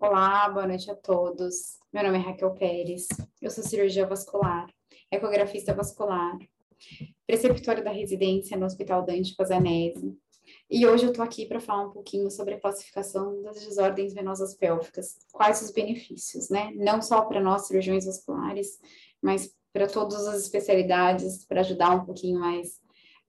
Olá, boa noite a todos. Meu nome é Raquel Pérez, eu sou cirurgia vascular, ecografista vascular, preceptora da residência no Hospital Dante Pazanese. E hoje eu estou aqui para falar um pouquinho sobre a classificação das desordens venosas pélvicas, quais os benefícios, né? Não só para nós cirurgiões vasculares, mas para todas as especialidades, para ajudar um pouquinho mais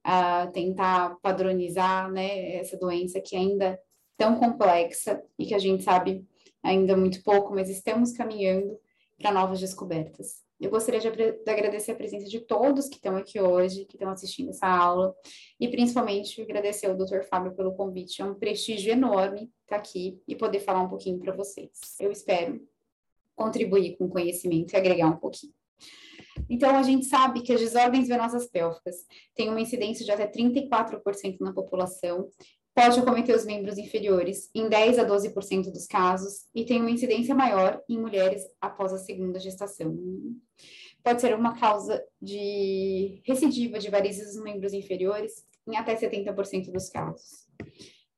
a tentar padronizar, né, essa doença que ainda é tão complexa e que a gente sabe ainda muito pouco, mas estamos caminhando para novas descobertas. Eu gostaria de, de, agradecer a presença de todos que estão aqui hoje, que estão assistindo essa aula, e principalmente agradecer ao Dr. Fábio pelo convite. É um prestígio enorme estar aqui e poder falar um pouquinho para vocês. Eu espero contribuir com conhecimento e agregar um pouquinho. Então, a gente sabe que as desordens venosas pélvicas têm uma incidência de até 34% na população pode acometer os membros inferiores em 10 a 12% dos casos e tem uma incidência maior em mulheres após a segunda gestação. Pode ser uma causa de recidiva de varizes nos membros inferiores em até 70% dos casos.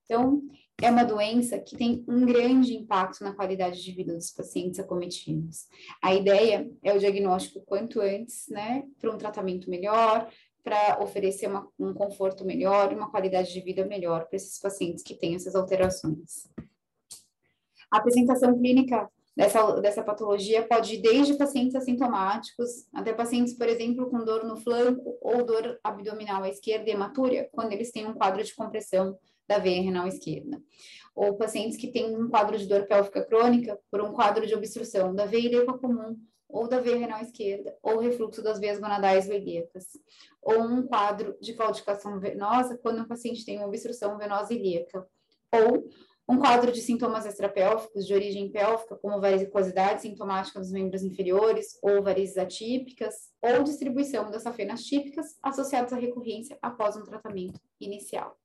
Então, é uma doença que tem um grande impacto na qualidade de vida dos pacientes acometidos. A ideia é o diagnóstico quanto antes, né, para um tratamento melhor, para oferecer uma, um conforto melhor e uma qualidade de vida melhor para esses pacientes que têm essas alterações. A apresentação clínica dessa, dessa patologia pode ir desde pacientes assintomáticos até pacientes, por exemplo, com dor no flanco ou dor abdominal à esquerda hematúria, quando eles têm um quadro de compressão da veia renal esquerda. Ou pacientes que têm um quadro de dor pélvica crônica por um quadro de obstrução da veia ilíaca comum ou da veia renal esquerda, ou refluxo das veias gonadais ilíacas, ou um quadro de claudicação venosa quando o paciente tem uma obstrução venosa ilíaca, ou um quadro de sintomas extrapélvicos de origem pélvica, como varicosidade sintomática dos membros inferiores, ou varizes atípicas, ou distribuição das safenas típicas associadas à recorrência após um tratamento inicial.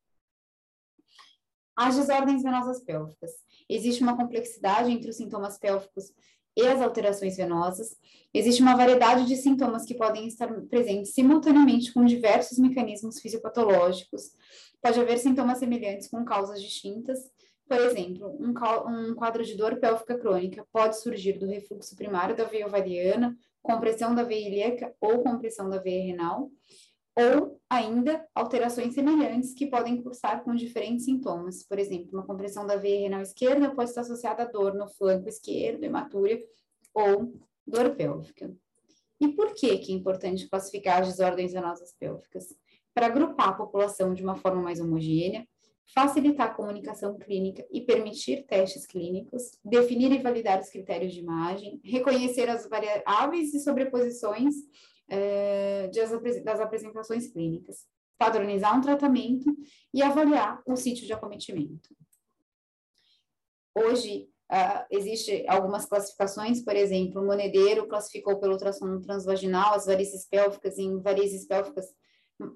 As desordens venosas pélvicas. Existe uma complexidade entre os sintomas pélvicos e as alterações venosas, existe uma variedade de sintomas que podem estar presentes simultaneamente com diversos mecanismos fisiopatológicos. Pode haver sintomas semelhantes com causas distintas. Por exemplo, um, um quadro de dor pélvica crônica pode surgir do refluxo primário da veia ovariana, compressão da veia ilíaca ou compressão da veia renal ou ainda alterações semelhantes que podem cursar com diferentes sintomas. Por exemplo, uma compressão da veia renal esquerda pode estar associada a dor no flanco esquerdo, hematúria ou dor pélvica. E por que, que é importante classificar as desordens venosas pélvicas? Para agrupar a população de uma forma mais homogênea, facilitar a comunicação clínica e permitir testes clínicos, definir e validar os critérios de imagem, reconhecer as variáveis e sobreposições é, das apresentações clínicas, padronizar um tratamento e avaliar o sítio de acometimento. Hoje, uh, existe algumas classificações, por exemplo, o Monedeiro classificou pelo ultrassom transvaginal as varizes pélvicas em varizes pélvicas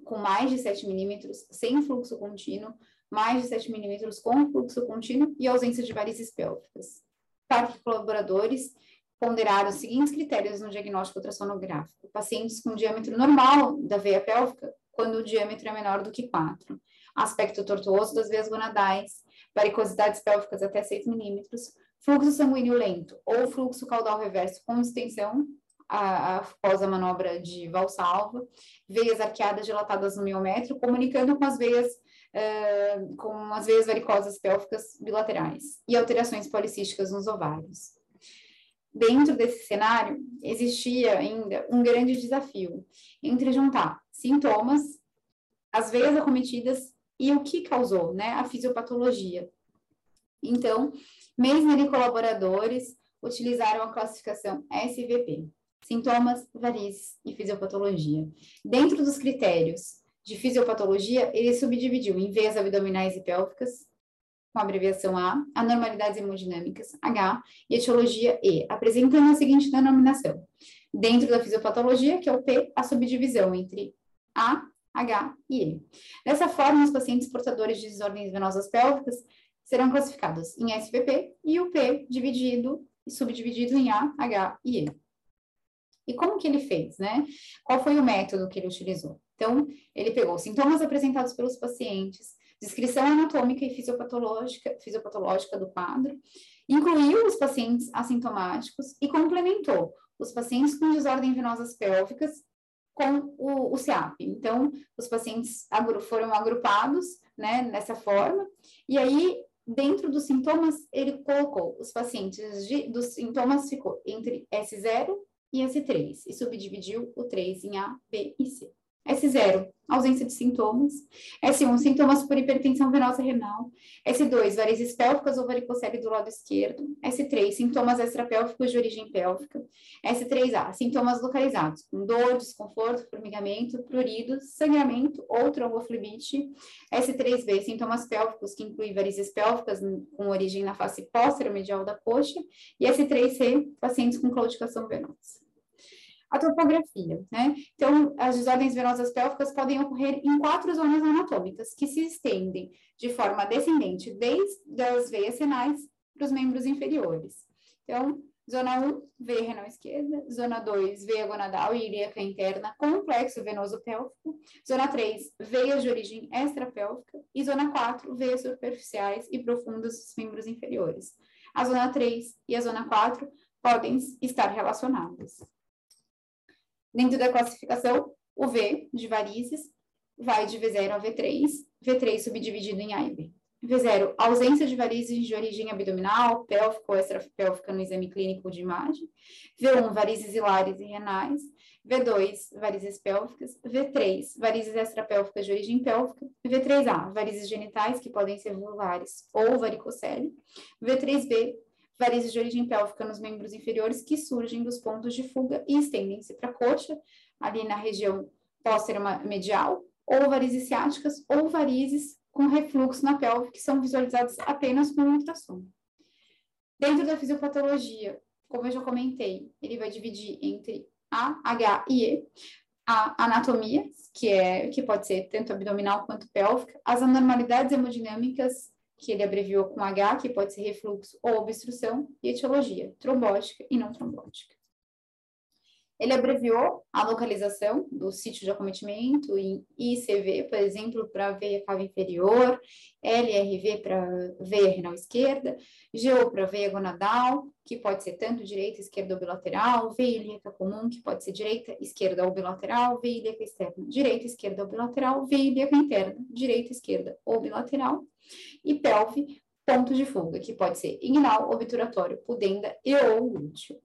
com mais de 7 milímetros, sem fluxo contínuo, mais de 7 milímetros com fluxo contínuo e ausência de varizes pélvicas. Parque Colaboradores ponderar os seguintes critérios no diagnóstico ultrassonográfico. Pacientes com diâmetro normal da veia pélvica, quando o diâmetro é menor do que 4. Aspecto tortuoso das veias gonadais, varicosidades pélvicas até 6 milímetros, fluxo sanguíneo lento ou fluxo caudal reverso com extensão após a manobra de valsalva, veias arqueadas dilatadas no miométrio, comunicando com as veias uh, com as veias varicosas pélvicas bilaterais e alterações policísticas nos ovários dentro desse cenário, existia ainda um grande desafio entre juntar sintomas, as veias acometidas e o que causou, né, a fisiopatologia. Então, Meisner e colaboradores utilizaram a classificação SVP, sintomas, varizes e fisiopatologia. Dentro dos critérios de fisiopatologia, ele subdividiu em veias abdominais e pélvicas, com a abreviação A, anormalidades hemodinâmicas, H, e etiologia E, apresentando a seguinte denominação. Dentro da fisiopatologia, que é o P, a subdivisão entre A, H e E. Dessa forma, os pacientes portadores de desordens venosas pélvicas serão classificados em SVP e o P dividido e subdividido em A, H e E. E como que ele fez, né? Qual foi o método que ele utilizou? Então, ele pegou sintomas apresentados pelos pacientes, descrição anatômica e fisiopatológica, fisiopatológica do quadro, incluiu os pacientes assintomáticos e complementou os pacientes com desordem venosas pélvicas com o, o. Então, os pacientes agru foram agrupados né, nessa forma, e aí, dentro dos sintomas, ele colocou os pacientes de, dos sintomas ficou entre S0 e S3, e subdividiu o 3 em A, B e C. S0, ausência de sintomas. S1, sintomas por hipertensão venosa renal. S2, varizes pélvicas ou varicocele do lado esquerdo. S3, sintomas extrapélvicos de origem pélvica. S3A, sintomas localizados, com dor, desconforto, formigamento, pruridos, sangramento ou tromboflebite. S3B, sintomas pélvicos, que incluem varizes pélvicas com origem na face póstero-medial da coxa. E S3C, pacientes com claudicação venosa a topografia, né? Então, as desordens venosas pélvicas podem ocorrer em quatro zonas anatômicas, que se estendem de forma descendente desde as veias renais para os membros inferiores. Então, zona 1, veia renal esquerda, zona 2, veia gonadal e ilíaca interna, complexo venoso pélvico, zona 3, veias de origem extrapélvica e zona 4, veias superficiais e profundas dos membros inferiores. A zona 3 e a zona 4 podem estar relacionadas. Dentro da classificação, o V de varizes vai de V0 a V3, V3 subdividido em A e B. V0, ausência de varizes de origem abdominal, pélvica ou extrapélvica no exame clínico de imagem. V1, varizes hilares e renais. V2, varizes pélvicas. V3, varizes extrapélvicas de origem pélvica. V3A, varizes genitais, que podem ser vulvares ou varicocele. V3B, varizes de origem pélvica nos membros inferiores que surgem dos pontos de fuga e estendem-se para a coxa, ali na região póstera medial, ou varizes ciáticas, ou varizes com refluxo na pelve, que são visualizadas apenas com ultrassom. Dentro da fisiopatologia, como eu já comentei, ele vai dividir entre A, H e E, a anatomia, que é que pode ser tanto abdominal quanto pélvica, as anormalidades hemodinâmicas que ele abreviou com H, que pode ser refluxo ou obstrução, e etiologia, trombótica e não trombótica. Ele abreviou a localização do sítio de acometimento em ICV, por exemplo, para veia cava inferior, LRV para veia renal esquerda, GO para veia gonadal, que pode ser tanto direita, esquerda ou bilateral, veia ilíaca comum, que pode ser direita, esquerda ou bilateral, veia ilíaca externa, direita, esquerda ou bilateral, veia ilíaca interna, direita, esquerda ou bilateral, e pelve, ponto de fuga, que pode ser inguinal, obturatório, pudenda e ou lúteo.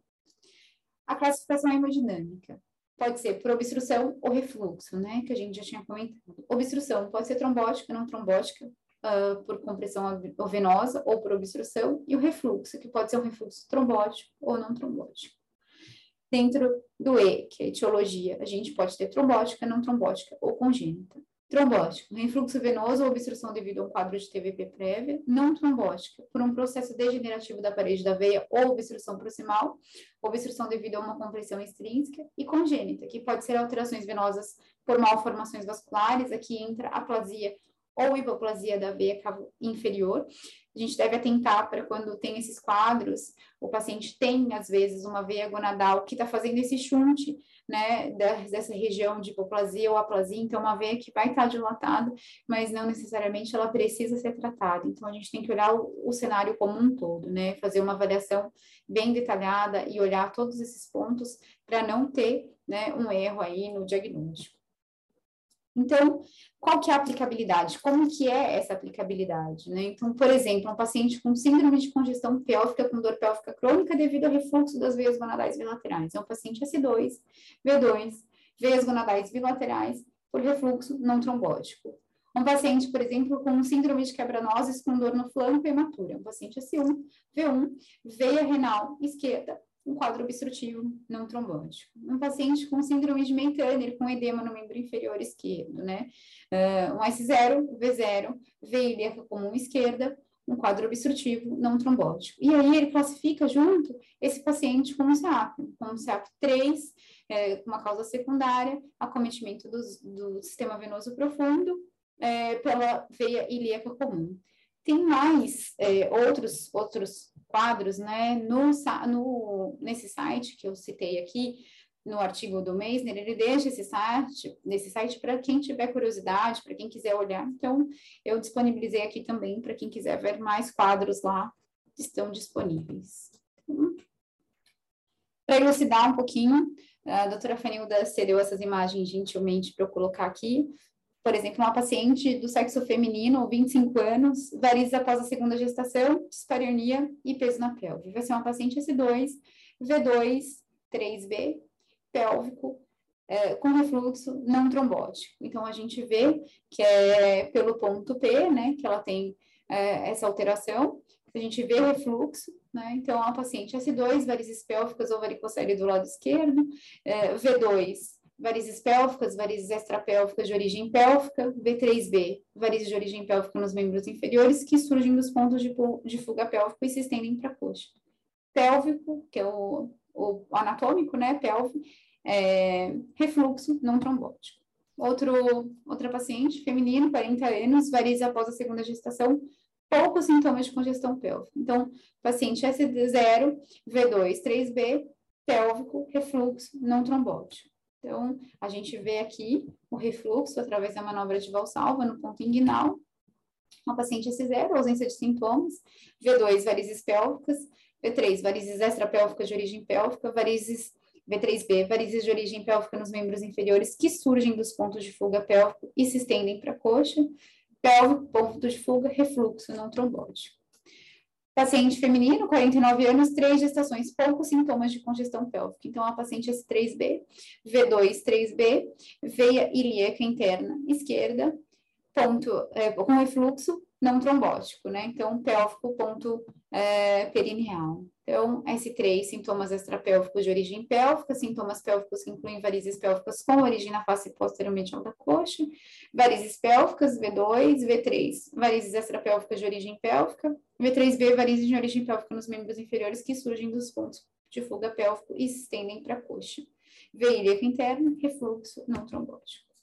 A classificação hemodinâmica pode ser por obstrução ou refluxo, né, que a gente já tinha comentado. Obstrução pode ser trombótica, não trombótica, uh, por compressão venosa ou por obstrução, e o refluxo, que pode ser um refluxo trombótico ou não trombótico. Dentro do E, que é a etiologia, a gente pode ter trombótica, não trombótica ou congênita. Trombótico, refluxo venoso ou obstrução devido a um quadro de TVP prévia, não trombótica, por um processo degenerativo da parede da veia ou obstrução proximal, obstrução devido a uma compressão extrínseca, e congênita, que pode ser alterações venosas por malformações vasculares, aqui entra aplasia ou hipoplasia da veia inferior. A gente deve atentar para quando tem esses quadros, o paciente tem, às vezes, uma veia gonadal que está fazendo esse chunte, né, dessa região de hipoplasia ou aplasia, então uma veia que vai estar tá dilatada, mas não necessariamente ela precisa ser tratada. Então a gente tem que olhar o, o cenário como um todo, né, fazer uma avaliação bem detalhada e olhar todos esses pontos para não ter, né, um erro aí no diagnóstico. Então, qual que é a aplicabilidade? Como que é essa aplicabilidade? Né? Então, por exemplo, um paciente com síndrome de congestão pélvica com dor pélvica crônica devido ao refluxo das veias gonadais bilaterais. É um paciente S2, V2, veias gonadais bilaterais por refluxo não trombótico. Um paciente, por exemplo, com síndrome de quebranoses com dor no flanco hematura. Um paciente S1, V1, veia renal esquerda um quadro obstrutivo não trombótico. Um paciente com síndrome de Meitaner, com edema no membro inferior esquerdo, né? Uh, um S0, V0, V ilíaca comum esquerda, um quadro obstrutivo não trombótico. E aí ele classifica junto esse paciente com um CEAP, com um CEAP 3, é, uma causa secundária, acometimento do, do sistema venoso profundo é, pela veia ilíaca comum. Tem mais é, outros, outros quadros, né? No, no, nesse site que eu citei aqui, no artigo do Meisner, ele deixa esse site, nesse site para quem tiver curiosidade, para quem quiser olhar. Então, eu disponibilizei aqui também para quem quiser ver mais quadros lá, estão disponíveis. Então, para elucidar um pouquinho, a doutora Fanilda cedeu essas imagens gentilmente para eu colocar aqui. Por exemplo, uma paciente do sexo feminino, 25 anos, varizes após a segunda gestação, dispareunia e peso na pelve. Vai ser uma paciente S2, V2, 3B, pélvico, é, com refluxo não trombótico. Então, a gente vê que é pelo ponto P, né, que ela tem é, essa alteração, a gente vê refluxo, né? Então, a paciente S2, varizes pélvicas ou varicocele do lado esquerdo, é, V2, varizes pélvicas, varizes extrapélvicas de origem pélvica, V3B, varizes de origem pélvica nos membros inferiores, que surgem dos pontos de, de fuga pélvico e se estendem para a coxa. Pélvico, que é o, o anatômico, né, pélvico, é, refluxo não trombótico. Outro, outra paciente, feminino, 40 anos, varizes após a segunda gestação, poucos sintomas de congestão pélvica. Então, paciente S0, V2, 3B, pélvico, refluxo, não trombótico. Então, a gente vê aqui o refluxo através da manobra de Valsalva no ponto inguinal. Uma paciente S0, ausência de sintomas. V2, varizes pélvicas. V3, varizes extrapélvicas de origem pélvica. Varizes V3B, varizes de origem pélvica nos membros inferiores que surgem dos pontos de fuga pélvico e se estendem para a coxa pélvico, ponto de fuga, refluxo não trombótico. Paciente feminino, 49 anos, três gestações, poucos sintomas de congestão pélvica. Então, a paciente S3B, V2, 3B, veia ilíaca interna esquerda, ponto, é, com refluxo não trombótico, né? Então, pélvico, ponto é, perineal. Então, S3, sintomas extrapélvicos de origem pélvica, sintomas pélvicos que incluem varizes pélvicas com origem na face posterior medial da coxa, varizes pélvicas, V2, V3, varizes extrapélvicas de origem pélvica, V3B, varizes de origem pélvica nos membros inferiores que surgem dos pontos de fuga pélvico e se estendem para a coxa. V ilíaca interna, refluxo não trombótico.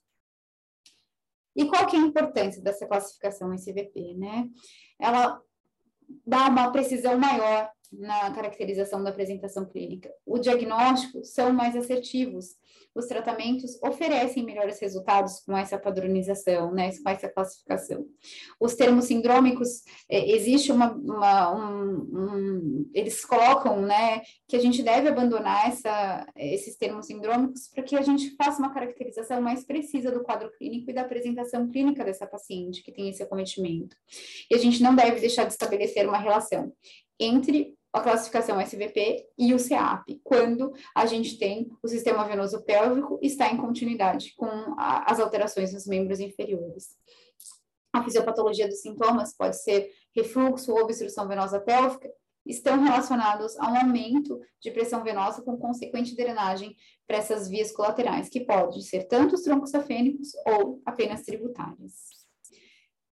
E qual que é a importância dessa classificação SVP, né? Ela dá uma precisão maior na caracterização da apresentação clínica. O diagnóstico são mais assertivos. Os tratamentos oferecem melhores resultados com essa padronização, né, com essa classificação. Os termos sindrômicos, é, existe uma, uma um, um, eles colocam, né, que a gente deve abandonar essa, esses termos sindrômicos para que a gente faça uma caracterização mais precisa do quadro clínico e da apresentação clínica dessa paciente que tem esse acometimento. E a gente não deve deixar de estabelecer uma relação entre a classificação SVP e o CEAP, quando a gente tem o sistema venoso pélvico está em continuidade com a, as alterações nos membros inferiores. A fisiopatologia dos sintomas pode ser refluxo ou obstrução venosa pélvica, estão relacionados a um aumento de pressão venosa com consequente drenagem para essas vias colaterais, que podem ser tanto os troncos safênicos ou apenas tributárias.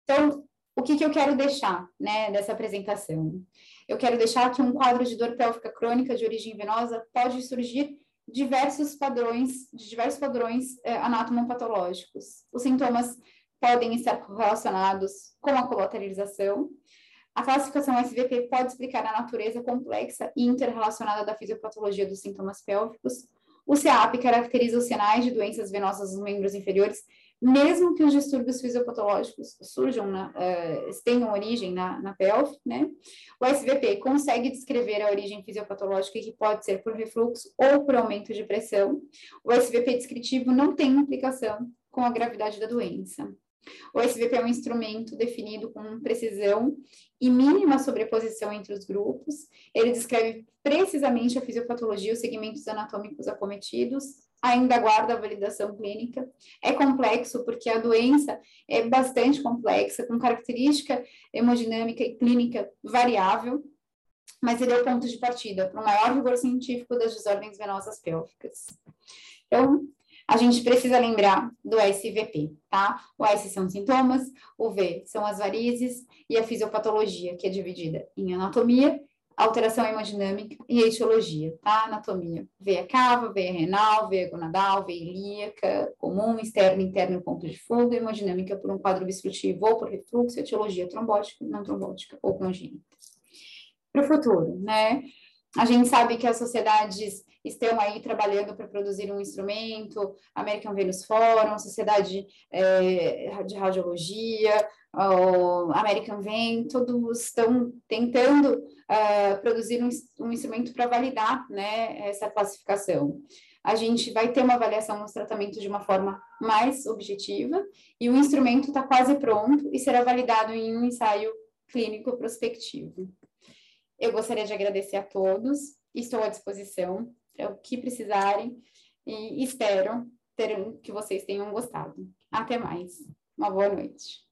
Então, o que, que eu quero deixar né, dessa apresentação? Eu quero deixar que um quadro de dor pélvica crônica de origem venosa pode surgir diversos padrões, de diversos padrões é, anatomopatológicos. Os sintomas podem estar relacionados com a colateralização. A classificação SVP pode explicar a natureza complexa e interrelacionada da fisiopatologia dos sintomas pélvicos. O CEAP caracteriza os sinais de doenças venosas nos membros inferiores mesmo que os distúrbios fisiopatológicos surjam, na, uh, tenham origem na, na né? O SVP consegue descrever a origem fisiopatológica que pode ser por refluxo ou por aumento de pressão. O SVP descritivo não tem implicação com a gravidade da doença. O SVP é um instrumento definido com precisão e mínima sobreposição entre os grupos. Ele descreve precisamente a fisiopatologia, os segmentos anatômicos acometidos, ainda aguarda a validação clínica. É complexo porque a doença é bastante complexa, com característica hemodinâmica e clínica variável, mas ele é o ponto de partida para o maior rigor científico das desordens venosas pélvicas. Então, a gente precisa lembrar do SVP, tá? O S são sintomas, o V são as varizes e a fisiopatologia, que é dividida em anatomia alteração hemodinâmica e etiologia, tá? Anatomia, veia cava, veia renal, veia gonadal, veia ilíaca, comum, externo, interno, ponto de fuga, hemodinâmica por um quadro obstrutivo ou por refluxo, etiologia trombótica, não trombótica ou congênita. Para o futuro, né? A gente sabe que as sociedades estão aí trabalhando para produzir um instrumento, American Venus Forum, Sociedade é, de Radiologia, o American Ven, todos estão tentando uh, produzir um, um instrumento para validar né, essa classificação. A gente vai ter uma avaliação nos tratamentos de uma forma mais objetiva e o instrumento está quase pronto e será validado em um ensaio clínico prospectivo. Eu gostaria de agradecer a todos, estou à disposição é o que precisarem e espero ter, que vocês tenham gostado. Até mais. Uma boa noite.